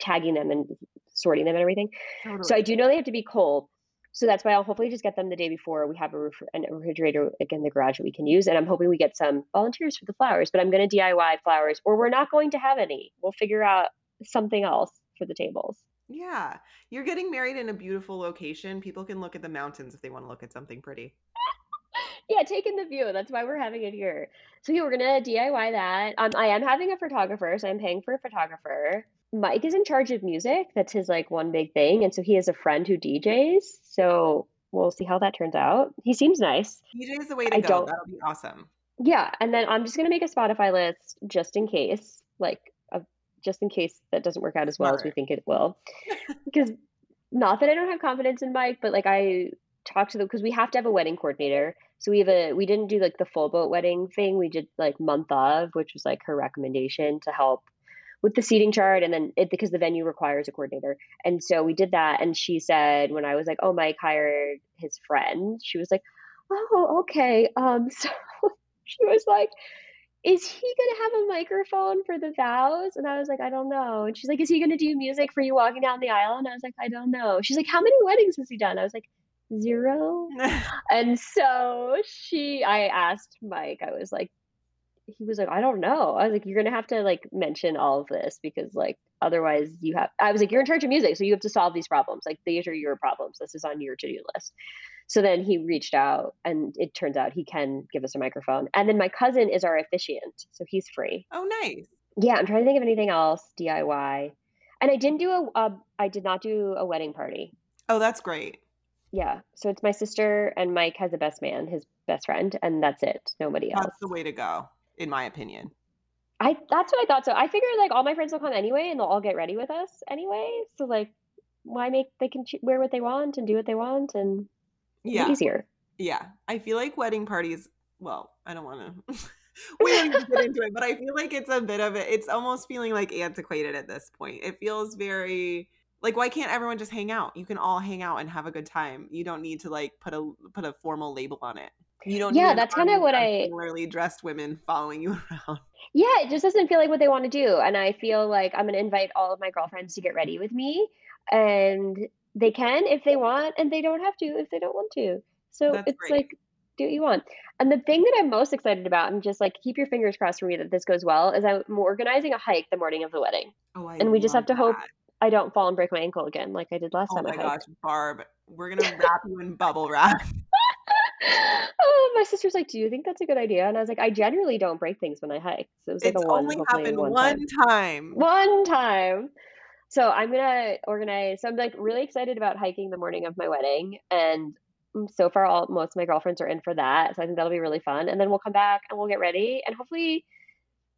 tagging them and sorting them and everything totally. so i do know they have to be cold so that's why I'll hopefully just get them the day before. We have a, ref- a refrigerator like in the garage that we can use, and I'm hoping we get some volunteers for the flowers. But I'm going to DIY flowers, or we're not going to have any. We'll figure out something else for the tables. Yeah, you're getting married in a beautiful location. People can look at the mountains if they want to look at something pretty. yeah, taking the view. That's why we're having it here. So yeah, we're gonna DIY that. Um, I am having a photographer, so I'm paying for a photographer. Mike is in charge of music. That's his like one big thing. And so he has a friend who DJs. So we'll see how that turns out. He seems nice. DJ is the way to I go. Don't... That'll be awesome. Yeah. And then I'm just going to make a Spotify list just in case, like, just in case that doesn't work out as well as we think it will. because not that I don't have confidence in Mike, but like I talked to them because we have to have a wedding coordinator. So we have a we didn't do like the full boat wedding thing. We did like month of, which was like her recommendation to help with the seating chart and then it because the venue requires a coordinator. And so we did that and she said when I was like, "Oh, Mike hired his friend." She was like, "Oh, okay." Um so she was like, is he gonna have a microphone for the vows? And I was like, I don't know. And she's like, is he gonna do music for you walking down the aisle? And I was like, I don't know. She's like, how many weddings has he done? I was like, zero. and so she, I asked Mike, I was like, he was like, I don't know. I was like, you're gonna have to like mention all of this because like otherwise you have. I was like, you're in charge of music, so you have to solve these problems. Like these are your problems. This is on your to do list. So then he reached out, and it turns out he can give us a microphone. And then my cousin is our officiant, so he's free. Oh, nice. Yeah, I'm trying to think of anything else DIY. And I didn't do a, a I did not do a wedding party. Oh, that's great. Yeah. So it's my sister and Mike has a best man, his best friend, and that's it. Nobody else. That's the way to go in my opinion. I that's what I thought. So I figured like all my friends will come anyway, and they'll all get ready with us anyway. So like, why make they can wear what they want and do what they want and yeah, easier. Yeah, I feel like wedding parties. Well, I don't want to. we don't get into it, but I feel like it's a bit of it. It's almost feeling like antiquated at this point. It feels very like why can't everyone just hang out? You can all hang out and have a good time. You don't need to like put a put a formal label on it. You don't. Yeah, that's kind of what I. Similarly dressed women following you around. Yeah, it just doesn't feel like what they want to do, and I feel like I'm going to invite all of my girlfriends to get ready with me, and they can if they want, and they don't have to if they don't want to. So that's it's great. like do what you want. And the thing that I'm most excited about, and just like keep your fingers crossed for me that this goes well, is I'm organizing a hike the morning of the wedding. Oh, I and we just have to that. hope I don't fall and break my ankle again like I did last oh time. Oh my gosh, Barb, we're gonna wrap you in bubble wrap. Oh, my sister's like, "Do you think that's a good idea?" And I was like, "I generally don't break things when I hike." So it was like it's a one. only happened one, one time. time. One time. So I'm gonna organize. So I'm like really excited about hiking the morning of my wedding, and mm, so far, all most of my girlfriends are in for that. So I think that'll be really fun. And then we'll come back and we'll get ready, and hopefully,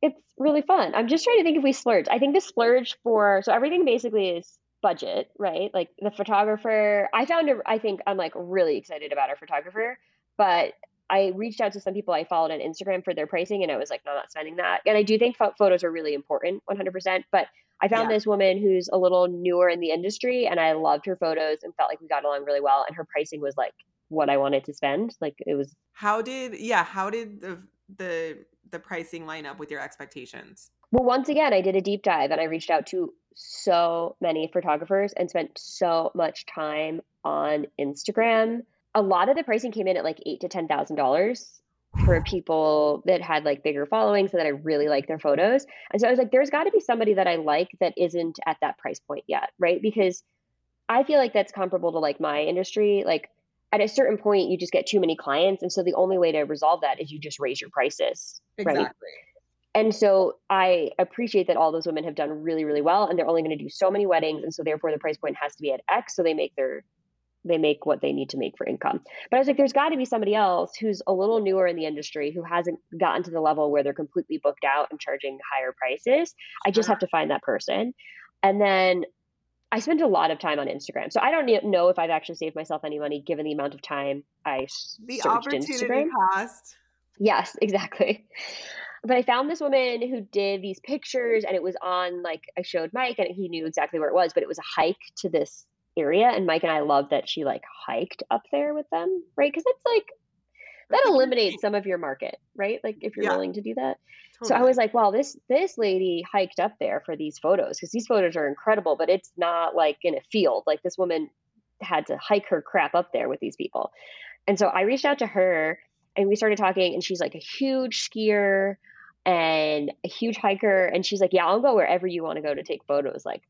it's really fun. I'm just trying to think if we splurge. I think the splurge for so everything basically is budget, right? Like the photographer, I found a, I think I'm like really excited about our photographer but I reached out to some people I followed on Instagram for their pricing, and I was like, no, I'm not spending that. And I do think photos are really important, 100%. But I found yeah. this woman who's a little newer in the industry, and I loved her photos and felt like we got along really well. And her pricing was like what I wanted to spend. Like it was. How did yeah? How did the the the pricing line up with your expectations? Well, once again, I did a deep dive and I reached out to so many photographers and spent so much time on Instagram a lot of the pricing came in at like eight to ten thousand dollars for people that had like bigger followings so that I really like their photos. And so I was like, there's got to be somebody that I like that isn't at that price point yet, right? Because I feel like that's comparable to like my industry. Like at a certain point, you just get too many clients, and so the only way to resolve that is you just raise your prices, exactly. right? And so I appreciate that all those women have done really, really well, and they're only going to do so many weddings, and so therefore the price point has to be at X, so they make their they make what they need to make for income. But I was like, there's got to be somebody else who's a little newer in the industry who hasn't gotten to the level where they're completely booked out and charging higher prices. I just have to find that person. And then I spent a lot of time on Instagram. So I don't know if I've actually saved myself any money given the amount of time I the searched opportunity Instagram. cost. Yes, exactly. But I found this woman who did these pictures and it was on like I showed Mike and he knew exactly where it was, but it was a hike to this area and Mike and I love that she like hiked up there with them, right? Cuz that's like that That's a good eliminates some of your market, right? Like if you're Yeah. willing to do that. So I was like, wow, this this lady hiked up there for these photos because these photos are incredible, but it's not like in a field. Like this woman had to hike her crap up there with these people. And so I reached out to her and we started talking and she's like a huge skier and a huge hiker and she's like, "Yeah, I'll go wherever you want to go to take photos." Like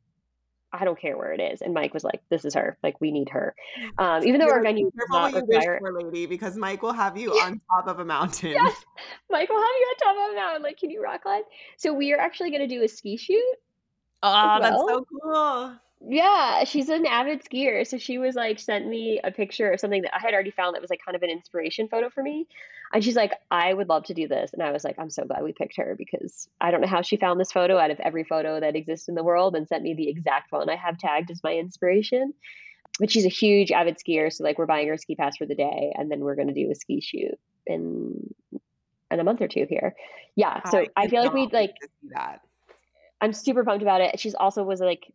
I don't care where it is. And Mike was like, "This is her. Like we need her." Um, even though You're our venue "Be does not require for, lady, because Mike will have you on top of a mountain. Yes, Mike will have you on top of a mountain. Like, can you rock climb? So we are actually going to do a ski shoot. Oh, as that's so cool. Yeah, she's an avid skier. So she was like, sent me a picture of something that I had already found that was like kind of an inspiration photo for me. And she's like, I would love to do this. And I was like, I'm so glad we picked her because I don't know how she found this photo out of every photo that exists in the world and sent me the exact one I have tagged as my inspiration. But she's a huge avid skier. So like we're buying her a ski pass for the day and then we're going to do a ski shoot in in a month or two here. Yeah. So I, feel like we'd like wait to see that. I'm super pumped about it. She's also was like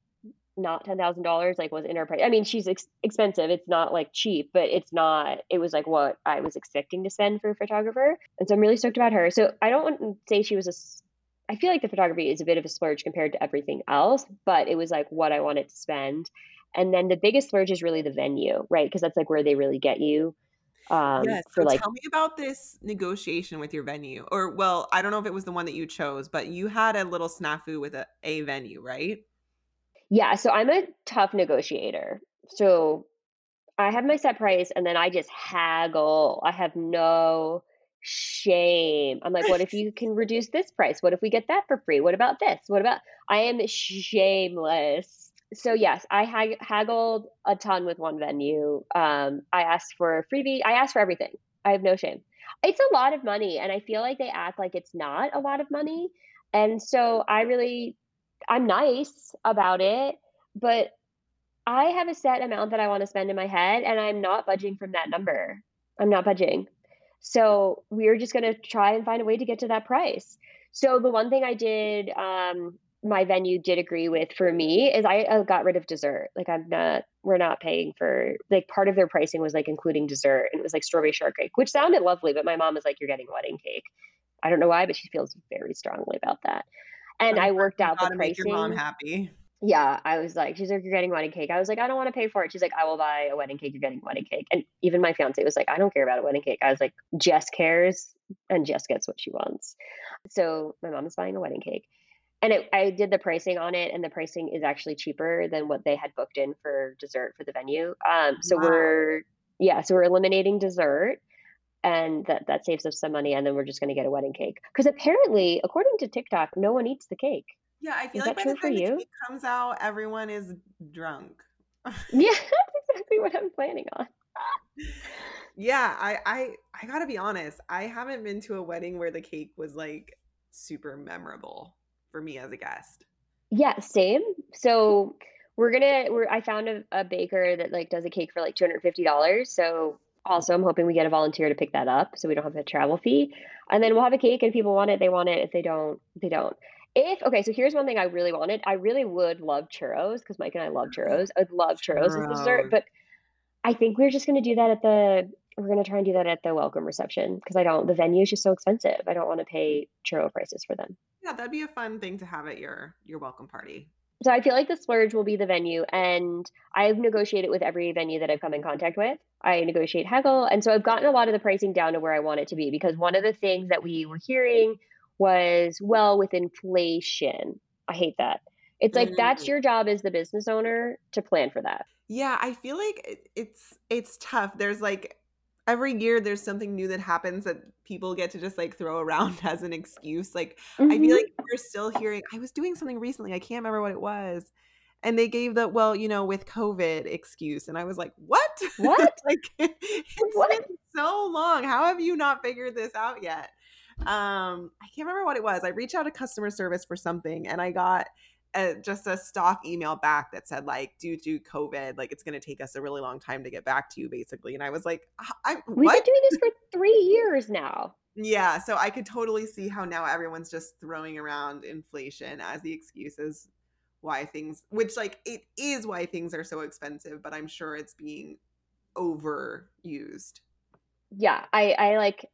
not ten thousand dollars, like was in her price. I mean, she's ex- expensive. It's not like cheap, but it's not. It was like what I was expecting to spend for a photographer, and so I'm really stoked about her. So I don't want to say she was a. I feel like the photography is a bit of a splurge compared to everything else, but it was like what I wanted to spend. And then the biggest splurge is really the venue, right? Because that's like where they really get you. Um, yes. So like tell me about this negotiation with your venue. Or, well, I don't know if it was the one that you chose, but you had a little snafu with a, a venue, right? Yeah, so I'm a tough negotiator. So I have my set price and then I just haggle. I have no shame. I'm like, what if you can reduce this price? What if we get that for free? What about this? What about I am shameless. So yes, I hag- haggled a ton with one venue. Um, I asked for a freebie. I asked for everything. I have no shame. It's a lot of money, and I feel like they act like it's not a lot of money. And so I really I'm nice about it, but I have a set amount that I want to spend in my head, and I'm not budging from that number. I'm not budging. So we're just going to try and find a way to get to that price. So the one thing I did, um, my venue did agree with for me is I got rid of dessert. Like I'm not, we're not paying for like part of their pricing was like including dessert, and it was like strawberry shortcake, which sounded lovely. But my mom was like, "You're getting wedding cake." I don't know why, but she feels very strongly about that. And I worked out the pricing. your mom happy. Yeah, I was like, she's like, you're getting wedding cake. I was like, I don't want to pay for it. She's like, I will buy a wedding cake. You're getting a wedding cake. And even my fiance was like, I don't care about a wedding cake. I was like, Jess cares, and Jess gets what she wants. So my mom is buying a wedding cake, and it, I did the pricing on it, and the pricing is actually cheaper than what they had booked in for dessert for the venue. Um, so Wow. we're yeah, so we're eliminating dessert. And that, that saves us some money, and then we're just going to get a wedding cake. Because apparently, according to TikTok, no one eats the cake. Yeah, I feel Is like by the true for time the you? cake comes out, everyone is drunk. Yeah, that's exactly what I'm planning on. Yeah, I I I gotta be honest. I haven't been to a wedding where the cake was like super memorable for me as a guest. Yeah, same. So we're gonna we're I found a, a baker that like does a cake for like two hundred fifty dollars. So also I'm hoping we get a volunteer to pick that up so we don't have a travel fee. And then we'll have a cake and if people want it, they want it. If they don't, they don't. If okay, so here's one thing I really wanted. I really would love churros because Mike and I love churros. I would love churros as dessert, but I think we're just gonna do that at the we're gonna try and do that at the welcome reception because I don't the venue is just so expensive. I don't want to pay churro prices for them. Yeah, that'd be a fun thing to have at your your welcome party. So I feel like the splurge will be the venue, and I've negotiated with every venue that I've come in contact with. I negotiate haggle, and so I've gotten a lot of the pricing down to where I want it to be. Because one of the things that we were hearing was, well, with inflation, I hate that. It's like that's Mm. your job as the business owner to plan for that. Yeah, I feel like it's it's tough. There's like every year there's something new that happens that people get to just like throw around as an excuse. Like Mm-hmm. I feel like you're still hearing I was doing something recently, I can't remember what it was. And they gave the well, you know, with COVID excuse. And I was like, what? What? like it's What? been so long. How have you not figured this out yet? Um, I can't remember what it was. I reached out to customer service for something and I got a, just a stock email back that said like due to covid like it's going to take us a really long time to get back to you basically and i was like I, We've what been doing this for three years now. yeah, so I could totally see how now everyone's just throwing around inflation as the excuses why things which like it is why things are so expensive, but I'm sure it's being overused. Yeah, I, I like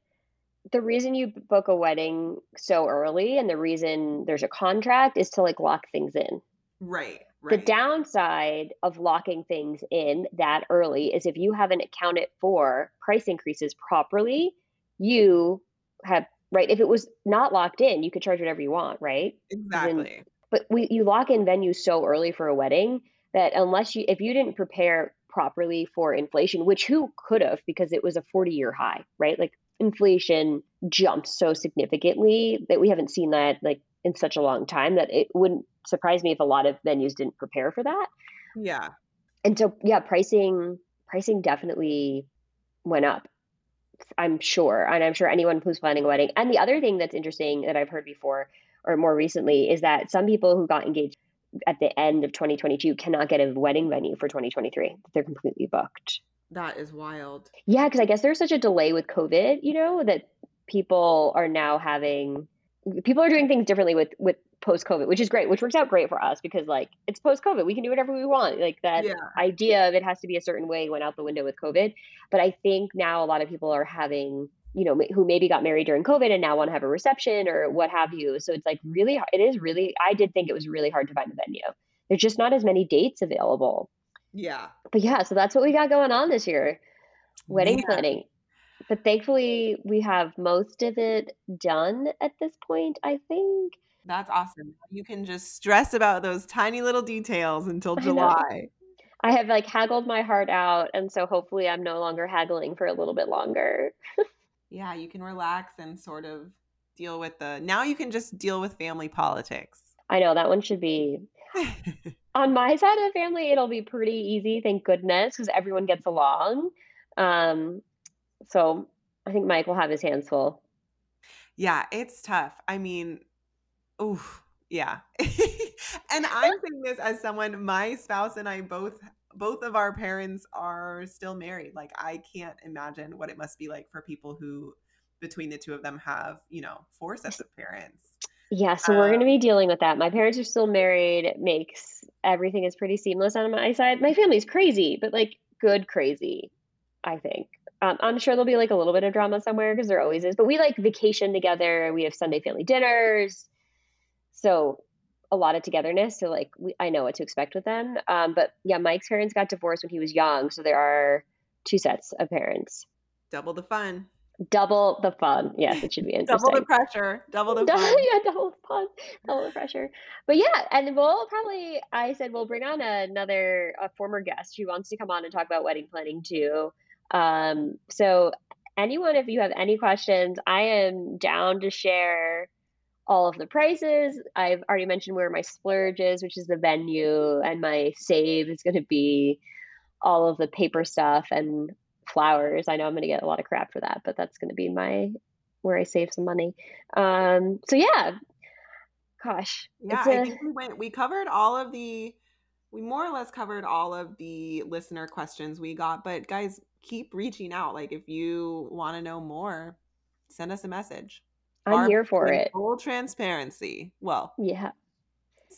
the reason you book a wedding so early and the reason there's a contract is to like lock things in. Right, Right. The downside of locking things in that early is if you haven't accounted for price increases properly, you have right. If it was not locked in, you could charge whatever you want, right? exactly. But we you lock in venues so early for a wedding that unless you if you didn't prepare properly for inflation, which who could have because it was a 40 year high, right? Like inflation jumped so significantly that we haven't seen that like in such a long time that it wouldn't surprise me if a lot of venues didn't prepare for that. Yeah. And so yeah, pricing pricing definitely went up. I'm sure. And I'm sure anyone who's planning a wedding. And the other thing that's interesting that I've heard before or more recently is that some people who got engaged at the end of 2022 cannot get a wedding venue for 2023. They're completely booked. That is wild. Yeah, because I guess there's such a delay with COVID, you know, that people are now having people are doing things differently with with post COVID, which is great, which works out great for us because like it's post COVID, we can do whatever we want. Like that Yeah. idea of it has to be a certain way went out the window with COVID. But I think now a lot of people are having, you know, who maybe got married during COVID and now want to have a reception or what have you. So it's like really, it is really. I did think it was really hard to find a venue. There's just not as many dates available. Yeah. But yeah, so that's what we got going on this year wedding Man. planning. But thankfully, we have most of it done at this point, I think. That's awesome. You can just stress about those tiny little details until I. July. I have like haggled my heart out. And so hopefully, I'm no longer haggling for a little bit longer. Yeah, you can relax and sort of deal with the now you can just deal with family politics. I know that one should be on my side of the family, it'll be pretty easy, thank goodness, because everyone gets along. Um, so I think Mike will have his hands full. Yeah, it's tough. I mean, oof, yeah. and I'm saying this as someone, my spouse and I both both of our parents are still married. Like I can't imagine what it must be like for people who between the two of them have, you know, four sets of parents. Yeah, so we're going to Um, be dealing with that. My parents are still married. It makes everything is pretty seamless on my side. My family's crazy, but like good crazy, I think. Um, I'm sure there'll be like a little bit of drama somewhere because there always is. But we like vacation together. We have Sunday family dinners, so a lot of togetherness. So like we, I know what to expect with them. Um, but yeah, Mike's parents got divorced when he was young, so there are two sets of parents. Double the fun. Double the fun. Yes, it should be interesting. Double the pressure. Double the fun. yeah, double the fun, double the pressure. But yeah, and we'll probably. I said we'll bring on another a former guest who wants to come on and talk about wedding planning too. Um, so anyone, if you have any questions, I am down to share all of the prices. I've already mentioned where my splurge is, which is the venue, and my save is going to be all of the paper stuff and flowers. I know I'm going to get a lot of crap for that, but that's going to be my where I save some money. Um, so yeah, gosh, Yeah, it's I a- think we went we covered all of the we more or less covered all of the listener questions we got, but guys, keep reaching out. Like if you want to know more, send us a message. I'm Our- here for it. Full transparency. Well, Yeah,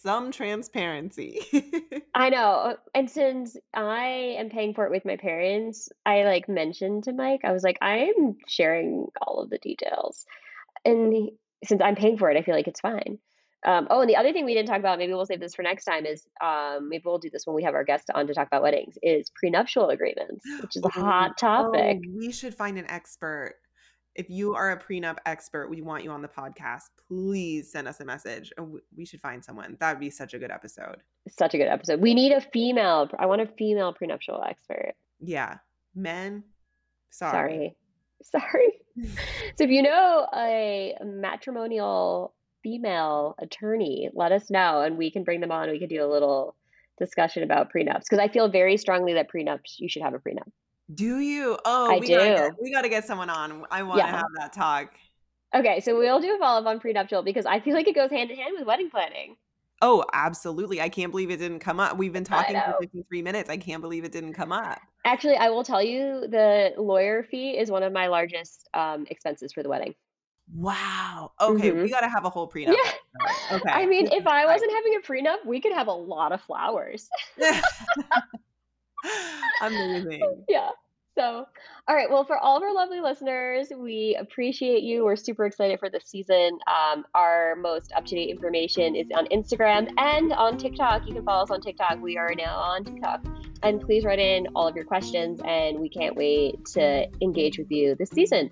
some transparency. I know. And since I am paying for it with my parents, I like mentioned to Mike, I was like, I'm sharing all of the details. And he, since I'm paying for it, I feel like it's fine. Um, oh, and the other thing we didn't talk about, maybe we'll save this for next time, is um, maybe we'll do this when we have our guest on to talk about weddings, is prenuptial agreements, which is a hot topic. Oh, we should find an expert. If you are a prenup expert, we want you on the podcast. Please send us a message. We should find someone. That would be such a good episode. Such a good episode. We need a female, I want a female prenuptial expert. Yeah. Men, Sorry. Sorry. Sorry. so if you know a matrimonial female attorney, let us know and we can bring them on. We can do a little discussion about prenups because I feel very strongly that prenups you should have a prenup. Do you? Oh, I we do. gotta get, we got to get someone on. I want to Yeah. have that talk. Okay, so we'll do a follow up on prenuptial because I feel like it goes hand in hand with wedding planning. Oh, absolutely. I can't believe it didn't come up. We've been talking for know. 53 minutes. I can't believe it didn't come up. Actually, I will tell you the lawyer fee is one of my largest um, expenses for the wedding. Wow. Okay, we Mhm. got to have a whole prenup. Yeah. Okay. I mean, if I wasn't having a prenup, we could have a lot of flowers. Amazing. yeah. So, all right. Well, for all of our lovely listeners, we appreciate you. We're super excited for this season. Um, our most up to date information is on Instagram and on TikTok. You can follow us on TikTok. We are now on TikTok. And please write in all of your questions, and we can't wait to engage with you this season.